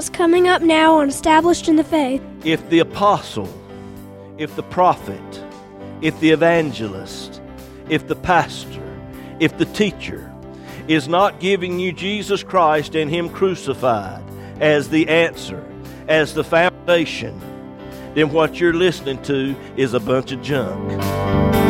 what's coming up now on Established in the Faith. If the apostle, if the prophet, if the evangelist, if the pastor, if the teacher is not giving you Jesus Christ and Him crucified as the answer, as the foundation, then what you're listening to is a bunch of junk.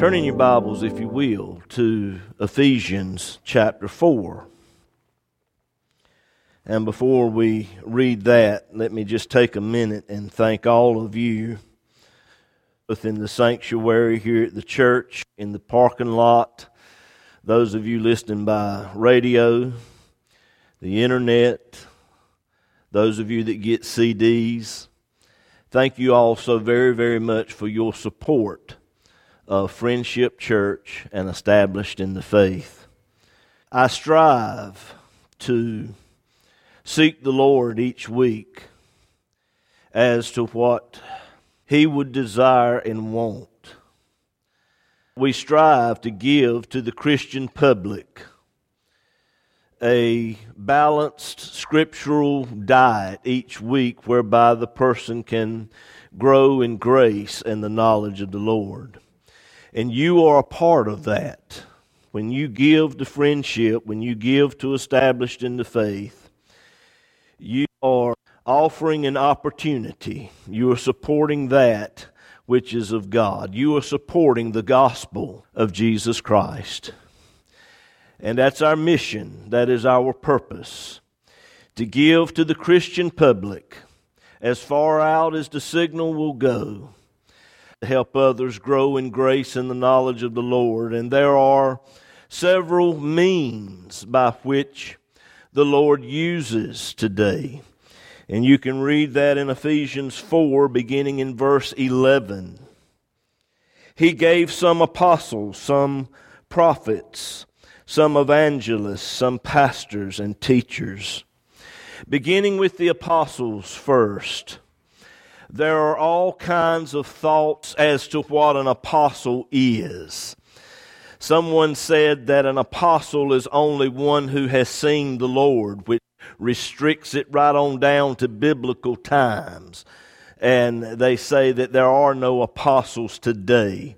Turn in your Bibles, if you will, to Ephesians chapter 4. And before we read that, let me just take a minute and thank all of you within the sanctuary here at the church, in the parking lot, those of you listening by radio, the internet, those of you that get CDs. Thank you all so very, very much for your support of Friendship Church and established in the faith. I strive to seek the Lord each week as to what He would desire and want. We strive to give to the Christian public a balanced scriptural diet each week whereby the person can grow in grace and the knowledge of the Lord. And you are a part of that. When you give to friendship, when you give to established in the faith, you are offering an opportunity. You are supporting that which is of God. You are supporting the gospel of Jesus Christ. And that's our mission. That is our purpose. To give to the Christian public as far out as the signal will go help others grow in grace and the knowledge of the Lord. And there are several means by which the Lord uses today. And you can read that in Ephesians 4, beginning in verse 11. He gave some apostles, some prophets, some evangelists, some pastors and teachers. Beginning with the apostles first there are all kinds of thoughts as to what an apostle is. Someone said that an apostle is only one who has seen the Lord, which restricts it right on down to biblical times. And they say that there are no apostles today.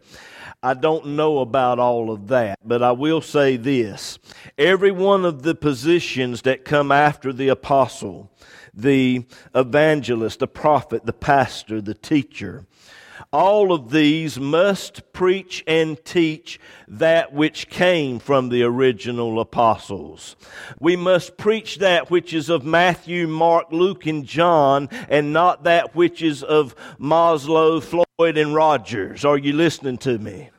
I don't know about all of that, but I will say this. Every one of the positions that come after the apostle the evangelist, the prophet, the pastor, the teacher. All of these must preach and teach that which came from the original apostles. We must preach that which is of Matthew, Mark, Luke, and John, and not that which is of Maslow, Freud, and Rogers. Are you listening to me?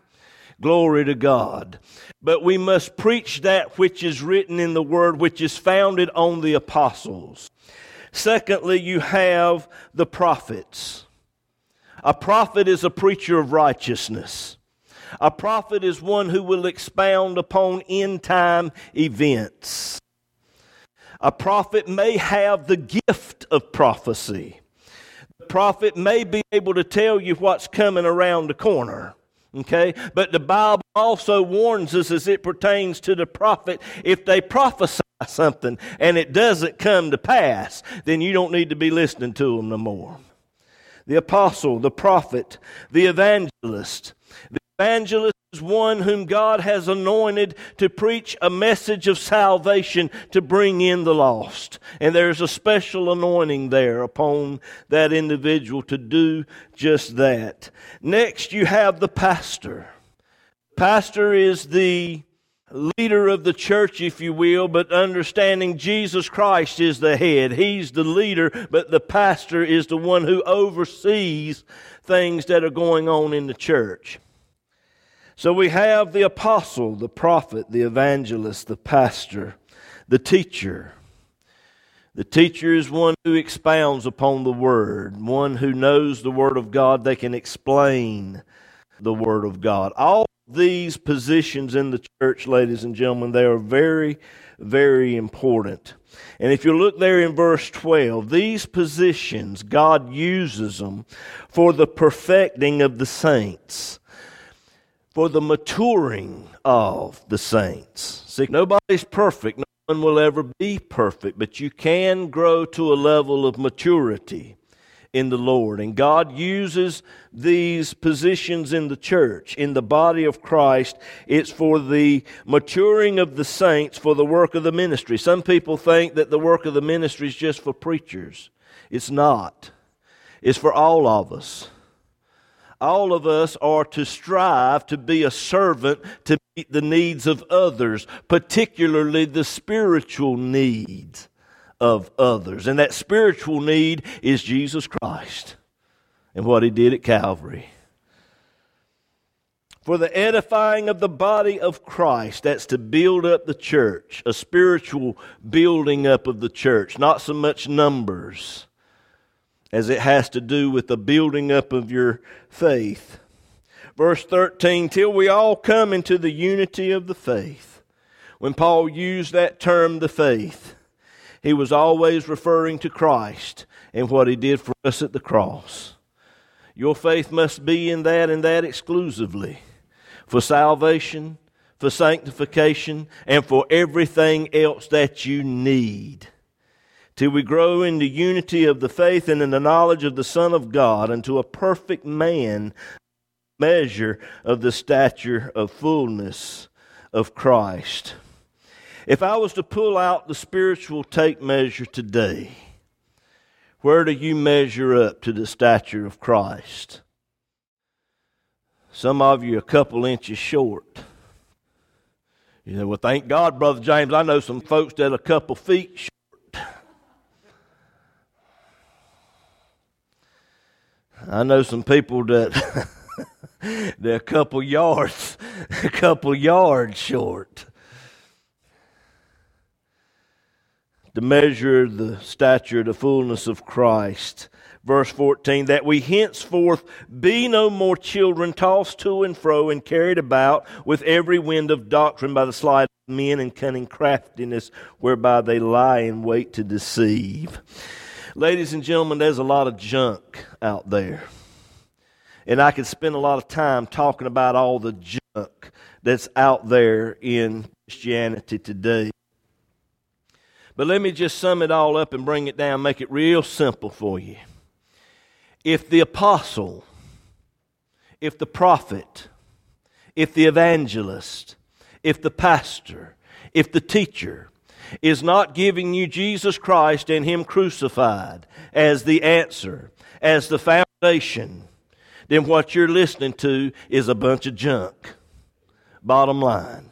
Glory to God. But we must preach that which is written in the Word, which is founded on the apostles. Secondly, you have the prophets. A prophet is a preacher of righteousness. A prophet is one who will expound upon end time events. A prophet may have the gift of prophecy. The prophet may be able to tell you what's coming around the corner. Okay? But the Bible also warns us as it pertains to the prophet if they prophesy something and it doesn't come to pass, then you don't need to be listening to them no more. The apostle, the prophet, the evangelist. The evangelist is one whom God has anointed to preach a message of salvation to bring in the lost. And there's a special anointing there upon that individual to do just that. Next, you have the pastor. Pastor is the leader of the church, if you will, but understanding Jesus Christ is the head. He's the leader, but the pastor is the one who oversees things that are going on in the church. So we have the apostle, the prophet, the evangelist, the pastor, the teacher. The teacher is one who expounds upon the Word, one who knows the Word of God. They can explain the Word of God. All these positions in the church, ladies and gentlemen, they are very, very important. And if you look there in verse 12, these positions, God uses them for the perfecting of the saints, for the maturing of the saints. See, nobody's perfect. No one will ever be perfect, but you can grow to a level of maturity in the Lord. And God uses these positions in the church, in the body of Christ. It's for the maturing of the saints, for the work of the ministry. Some people think that the work of the ministry is just for preachers. It's not, it's for all of us. All of us are to strive to be a servant to meet the needs of others, particularly the spiritual needs of others. And that spiritual need is Jesus Christ and what he did at Calvary. For the edifying of the body of Christ, that's to build up the church, a spiritual building up of the church, not so much numbers as it has to do with the building up of your faith. Verse 13, till we all come into the unity of the faith. When Paul used that term, the faith, he was always referring to Christ and what he did for us at the cross. Your faith must be in that and that exclusively for salvation, for sanctification, and for everything else that you need. Till we grow in the unity of the faith and in the knowledge of the Son of God unto a perfect man, measure of the stature of fullness of Christ. If I was to pull out the spiritual tape measure today, where do you measure up to the stature of Christ? Some of you a couple inches short. You know, well, thank God, Brother James. I know some folks that are a couple feet short. I know some people that they're a couple yards, a couple yards short. To measure the stature, the fullness of Christ. Verse 14, that we henceforth be no more children tossed to and fro and carried about with every wind of doctrine by the sleight of men and cunning craftiness whereby they lie in wait to deceive. Ladies and gentlemen, there's a lot of junk out there. And I could spend a lot of time talking about all the junk that's out there in Christianity today. But let me just sum it all up and bring it down, make it real simple for you. If the apostle, if the prophet, if the evangelist, if the pastor, if the teacher is not giving you Jesus Christ and Him crucified as the answer, as the foundation, then what you're listening to is a bunch of junk. Bottom line.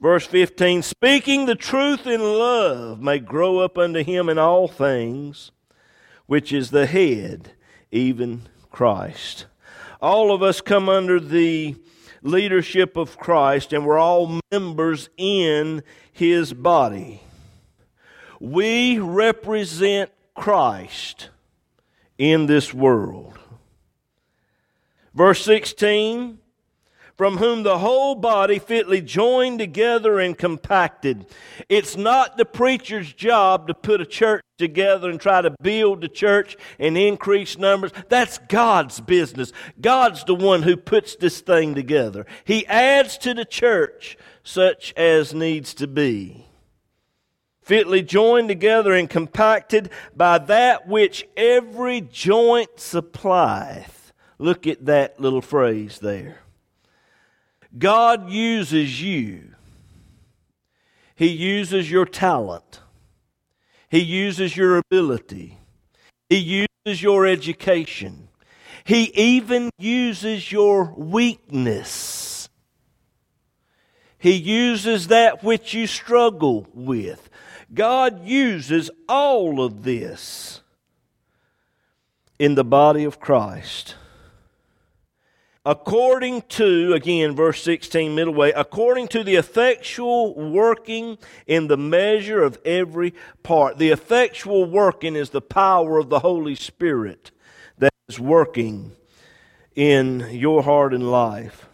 Verse 15 Speaking the truth in love may grow up unto him in all things, which is the head, even Christ. All of us come under the leadership of Christ, and we're all members in his body. We represent Christ in this world. Verse 16 from whom the whole body fitly joined together and compacted. It's not the preacher's job to put a church together and try to build the church and increase numbers. That's God's business. God's the one who puts this thing together. He adds to the church such as needs to be. Fitly joined together and compacted by that which every joint supplieth. Look at that little phrase there. God uses you. He uses your talent. He uses your ability. He uses your education. He even uses your weakness. He uses that which you struggle with. God uses all of this in the body of Christ. According to, again, verse 16, middle way, according to the effectual working in the measure of every part. The effectual working is the power of the Holy Spirit that is working in your heart and life.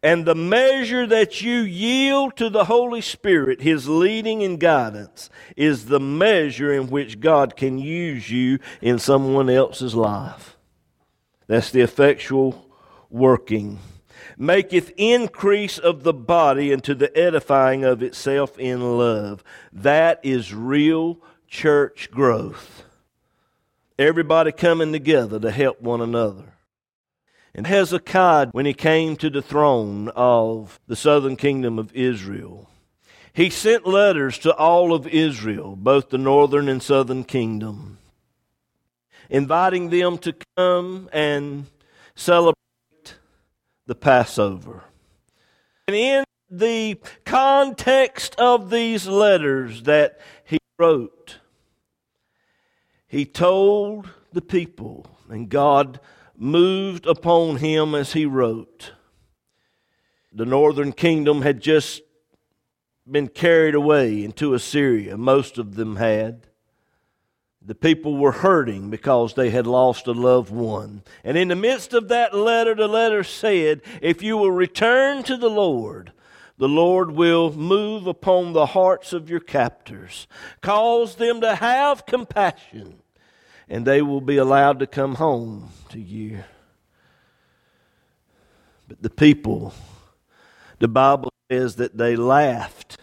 And the measure that you yield to the Holy Spirit, His leading and guidance, is the measure in which God can use you in someone else's life. That's the effectual working. Maketh increase of the body unto the edifying of itself in love. That is real church growth. Everybody coming together to help one another. And Hezekiah, when he came to the throne of the southern kingdom of Israel, he sent letters to all of Israel, both the northern and southern kingdom, inviting them to come and celebrate the Passover. And in the context of these letters that he wrote, he told the people, and God moved upon him as he wrote. The northern kingdom had just been carried away into Assyria, most of them had. The people were hurting because they had lost a loved one. And in the midst of that letter, the letter said, If you will return to the Lord, the Lord will move upon the hearts of your captors, cause them to have compassion and they will be allowed to come home to you. But the people, the Bible says that they laughed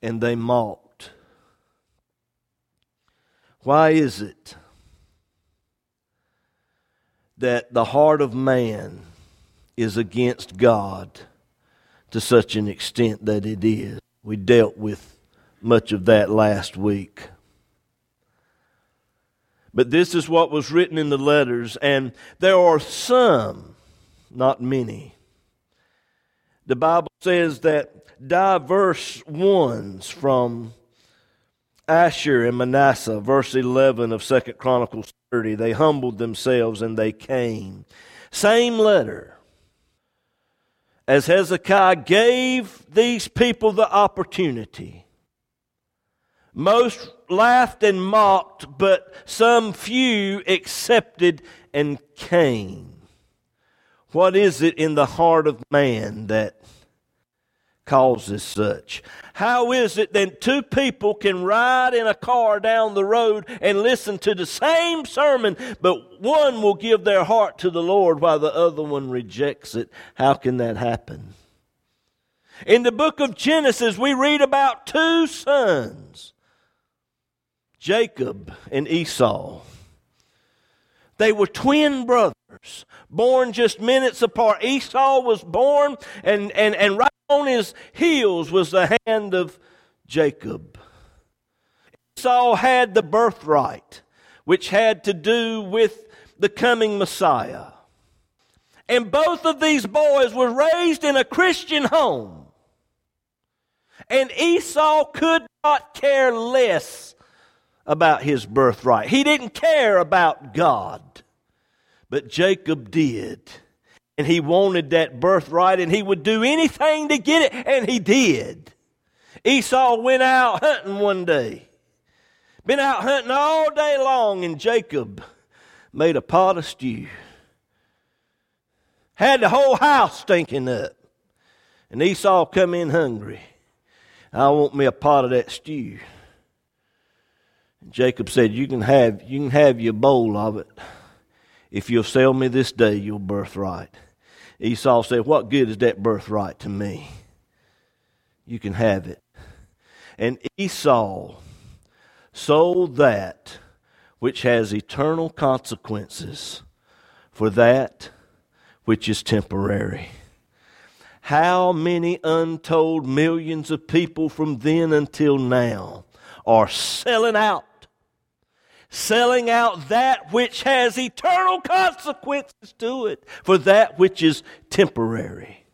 and they mocked. Why is it that the heart of man is against God to such an extent that it is? We dealt with much of that last week. But this is what was written in the letters, and there are some, not many. The Bible says that diverse ones from Asher and Manasseh, verse 11 of Second Chronicles 30, they humbled themselves and they came. Same letter. As Hezekiah gave these people the opportunity most laughed and mocked, but some few accepted and came. What is it in the heart of man that causes such? How is it that two people can ride in a car down the road and listen to the same sermon, but one will give their heart to the Lord while the other one rejects it? How can that happen? In the book of Genesis, we read about two sons Jacob and Esau. They were twin brothers, born just minutes apart. Esau was born, and, and, and right on his heels was the hand of Jacob. Esau had the birthright, which had to do with the coming Messiah. And both of these boys were raised in a Christian home. And Esau could not care less about his birthright. He didn't care about God. But Jacob did. And he wanted that birthright and he would do anything to get it, and he did. Esau went out hunting one day. Been out hunting all day long, and Jacob made a pot of stew. Had the whole house stinking up. And Esau come in hungry. I want me a pot of that stew. And Jacob said, You can have you can have your bowl of it. If you'll sell me this day your birthright. Esau said, What good is that birthright to me? You can have it. And Esau sold that which has eternal consequences for that which is temporary. How many untold millions of people from then until now are selling out selling out that which has eternal consequences to it for that which is temporary.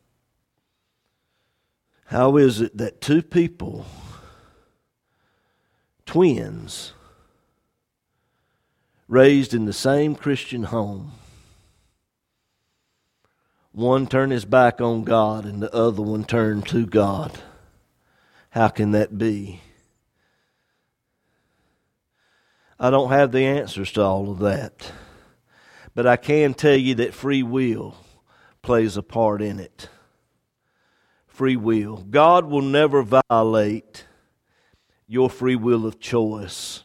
How is it that two people, twins, raised in the same Christian home, one turned his back on God and the other one turned to God? How can that be? I don't have the answers to all of that. But I can tell you that free will plays a part in it free will. God will never violate your free will of choice.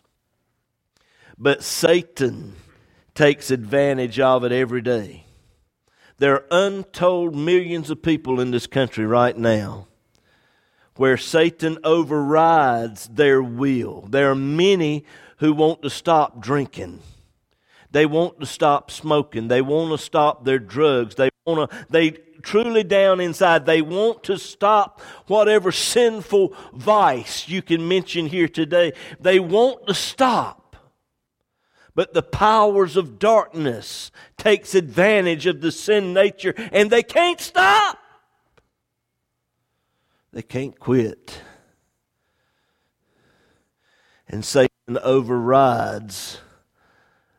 But Satan takes advantage of it every day. There are untold millions of people in this country right now where Satan overrides their will. There are many who want to stop drinking. They want to stop smoking. They want to stop their drugs. They want to they truly down inside, they want to stop whatever sinful vice you can mention here today. They want to stop. But the powers of darkness takes advantage of the sin nature and they can't stop. They can't quit. And Satan overrides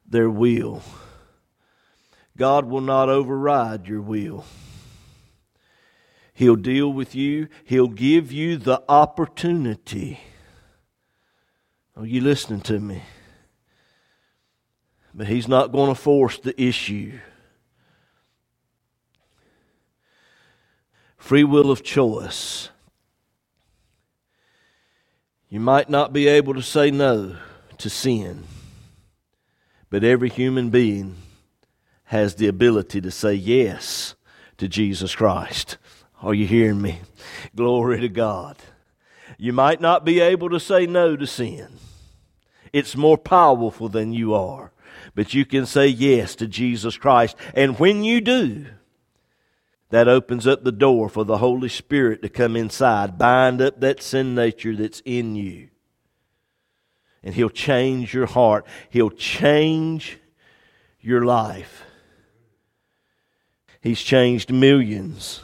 their will. God will not override your will. He'll deal with you. He'll give you the opportunity. Are you listening to me? But He's not going to force the issue. Free will of choice. You might not be able to say no to sin, but every human being has the ability to say yes to Jesus Christ. Are you hearing me? Glory to God. You might not be able to say no to sin. It's more powerful than you are. But you can say yes to Jesus Christ. And when you do, that opens up the door for the Holy Spirit to come inside, bind up that sin nature that's in you. And He'll change your heart, He'll change your life. He's changed millions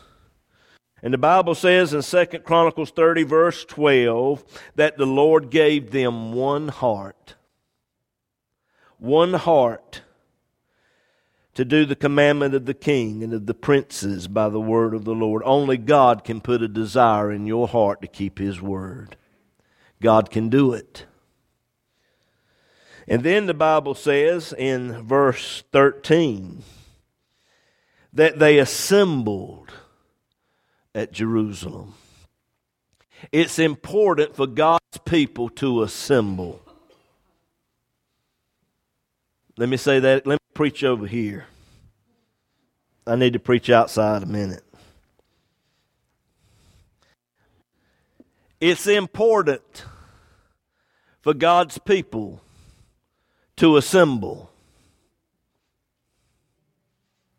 and the Bible says in 2 Chronicles 30, verse 12, that the Lord gave them one heart. One heart to do the commandment of the king and of the princes by the word of the Lord. Only God can put a desire in your heart to keep his word. God can do it. And then the Bible says in verse 13 that they assembled at Jerusalem. It's important for God's people to assemble. Let me say that. Let me preach over here. I need to preach outside a minute. It's important for God's people to assemble.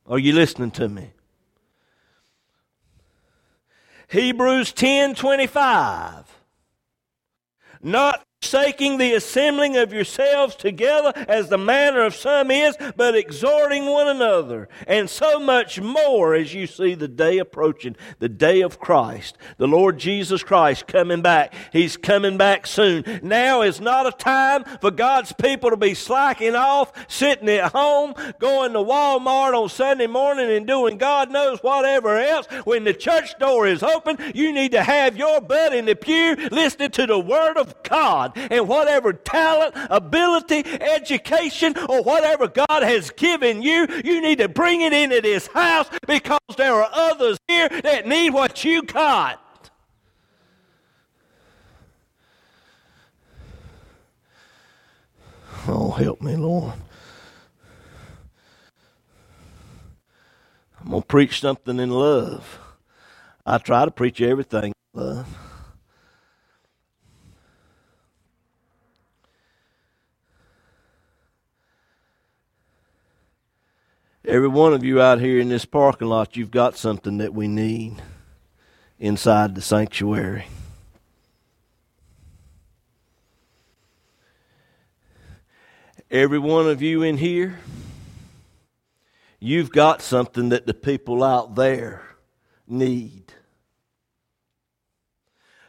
Are you listening to me? Hebrews 10 25. Not forsaking the assembling of yourselves together as the manner of some is, but exhorting one another, and so much more as you see the day approaching, the day of Christ, the Lord Jesus Christ coming back. He's coming back soon. Now is not a time for God's people to be slacking off, sitting at home, going to Walmart on Sunday morning and doing God knows whatever else. When the church door is open, you need to have your butt in the pew listening to the Word of God and whatever talent, ability, education, or whatever God has given you, you need to bring it into this house because there are others here that need what you got. Oh, help me, Lord. I'm going to preach something in love. I try to preach everything in love. Every one of you out here in this parking lot, you've got something that we need inside the sanctuary. Every one of you in here, you've got something that the people out there need.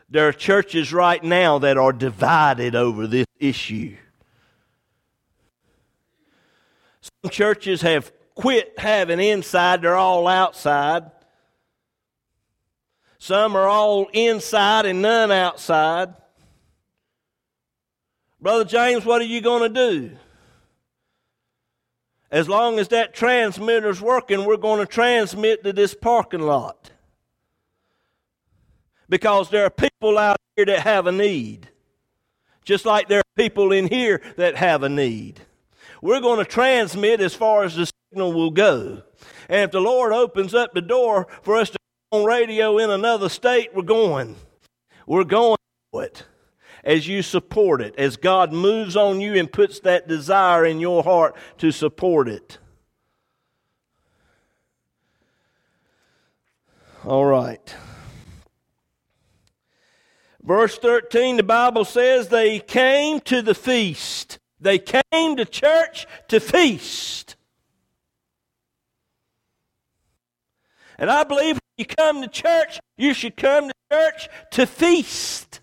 There are churches right now that are divided over this issue. Some churches have quit having inside, they're all outside. Some are all inside and none outside. Brother James, what are you going to do? As long as that transmitter's working, we're going to transmit to this parking lot. Because there are people out here that have a need. Just like there are people in here that have a need. We're going to transmit as far as the signal will go. And if the Lord opens up the door for us to go on radio in another state, we're going. We're going for it as you support it, as God moves on you and puts that desire in your heart to support it. All right. Verse 13, the Bible says they came to the feast. They came to church to feast. And I believe when you come to church, you should come to church to feast.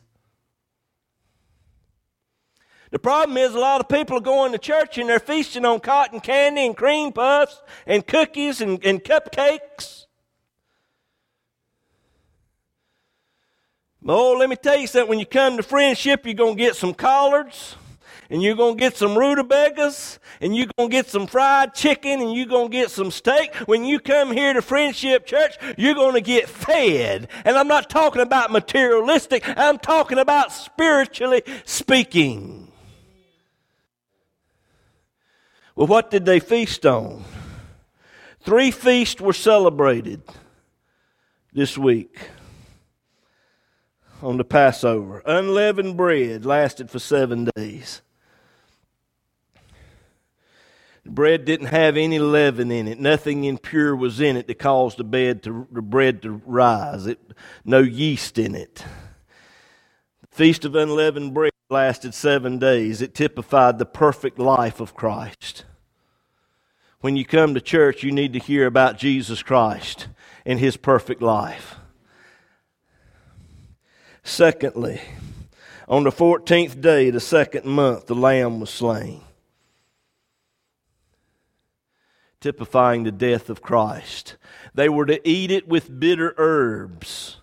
The problem is a lot of people are going to church and they're feasting on cotton candy and cream puffs and cookies and, and cupcakes. Oh, let me tell you something. When you come to friendship, you're going to get some collards and you're going to get some rutabagas, and you're going to get some fried chicken, and you're going to get some steak. When you come here to Friendship Church, you're going to get fed. And I'm not talking about materialistic, I'm talking about spiritually speaking. Well, what did they feast on? Three feasts were celebrated this week on the Passover. Unleavened bread lasted for seven days. The bread didn't have any leaven in it. Nothing impure was in it that caused the, bed to, the bread to rise. It, no yeast in it. The Feast of Unleavened Bread lasted seven days. It typified the perfect life of Christ. When you come to church, you need to hear about Jesus Christ and his perfect life. Secondly, on the 14th day, of the second month, the lamb was slain typifying the death of Christ. They were to eat it with bitter herbs.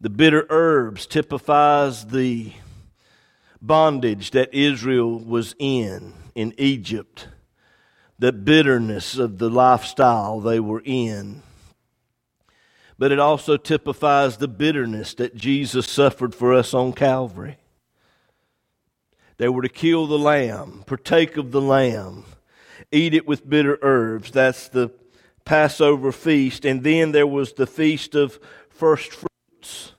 The bitter herbs typifies the bondage that Israel was in in Egypt, the bitterness of the lifestyle they were in. But it also typifies the bitterness that Jesus suffered for us on Calvary. They were to kill the lamb, partake of the lamb, eat it with bitter herbs. That's the Passover feast. And then there was the feast of first fruits,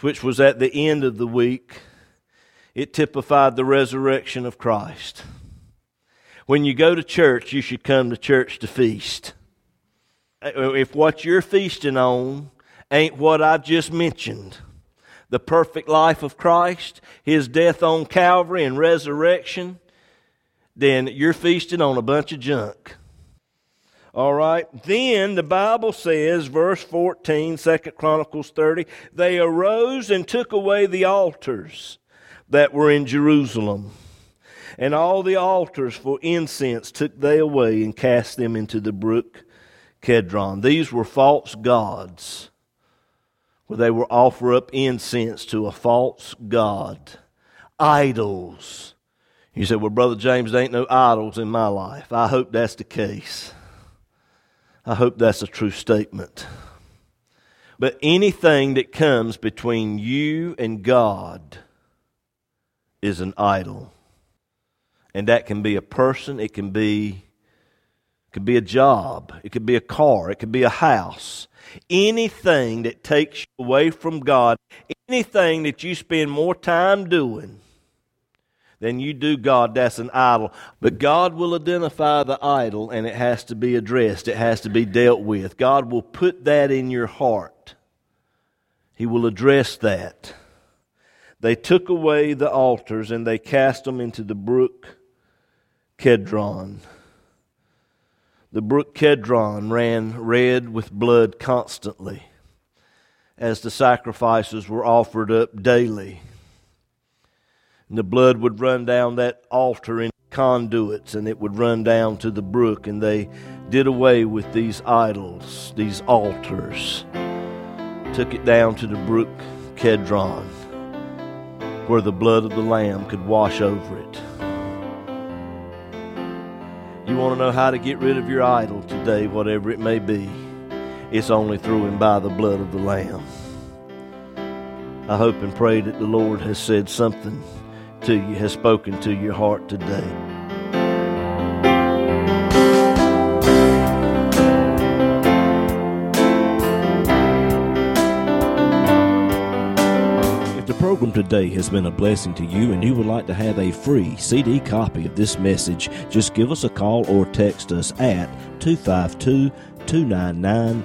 which was at the end of the week. It typified the resurrection of Christ. When you go to church, you should come to church to feast. If what you're feasting on ain't what I've just mentioned, the perfect life of Christ, his death on Calvary and resurrection, then you're feasting on a bunch of junk. All right. Then the Bible says, verse 14, 2 Chronicles 30, they arose and took away the altars that were in Jerusalem. And all the altars for incense took they away and cast them into the brook Kedron. These were false gods, where they were offer up incense to a false god, idols you say, Well, Brother James, there ain't no idols in my life. I hope that's the case. I hope that's a true statement. But anything that comes between you and God is an idol. And that can be a person, it can be it could be a job, it could be a car, it could be a house. Anything that takes you away from God, anything that you spend more time doing than you do God, that's an idol. But God will identify the idol and it has to be addressed, it has to be dealt with. God will put that in your heart, He will address that. They took away the altars and they cast them into the brook Kedron. The brook Kedron ran red with blood constantly. as the sacrifices were offered up daily. And the blood would run down that altar in conduits and it would run down to the brook, and they did away with these idols, these altars. Took it down to the brook Kedron, where the blood of the Lamb could wash over it. You want to know how to get rid of your idol today, whatever it may be? It's only through and by the blood of the Lamb. I hope and pray that the Lord has said something to you, has spoken to your heart today. If the program today has been a blessing to you and you would like to have a free CD copy of this message, just give us a call or text us at 252 299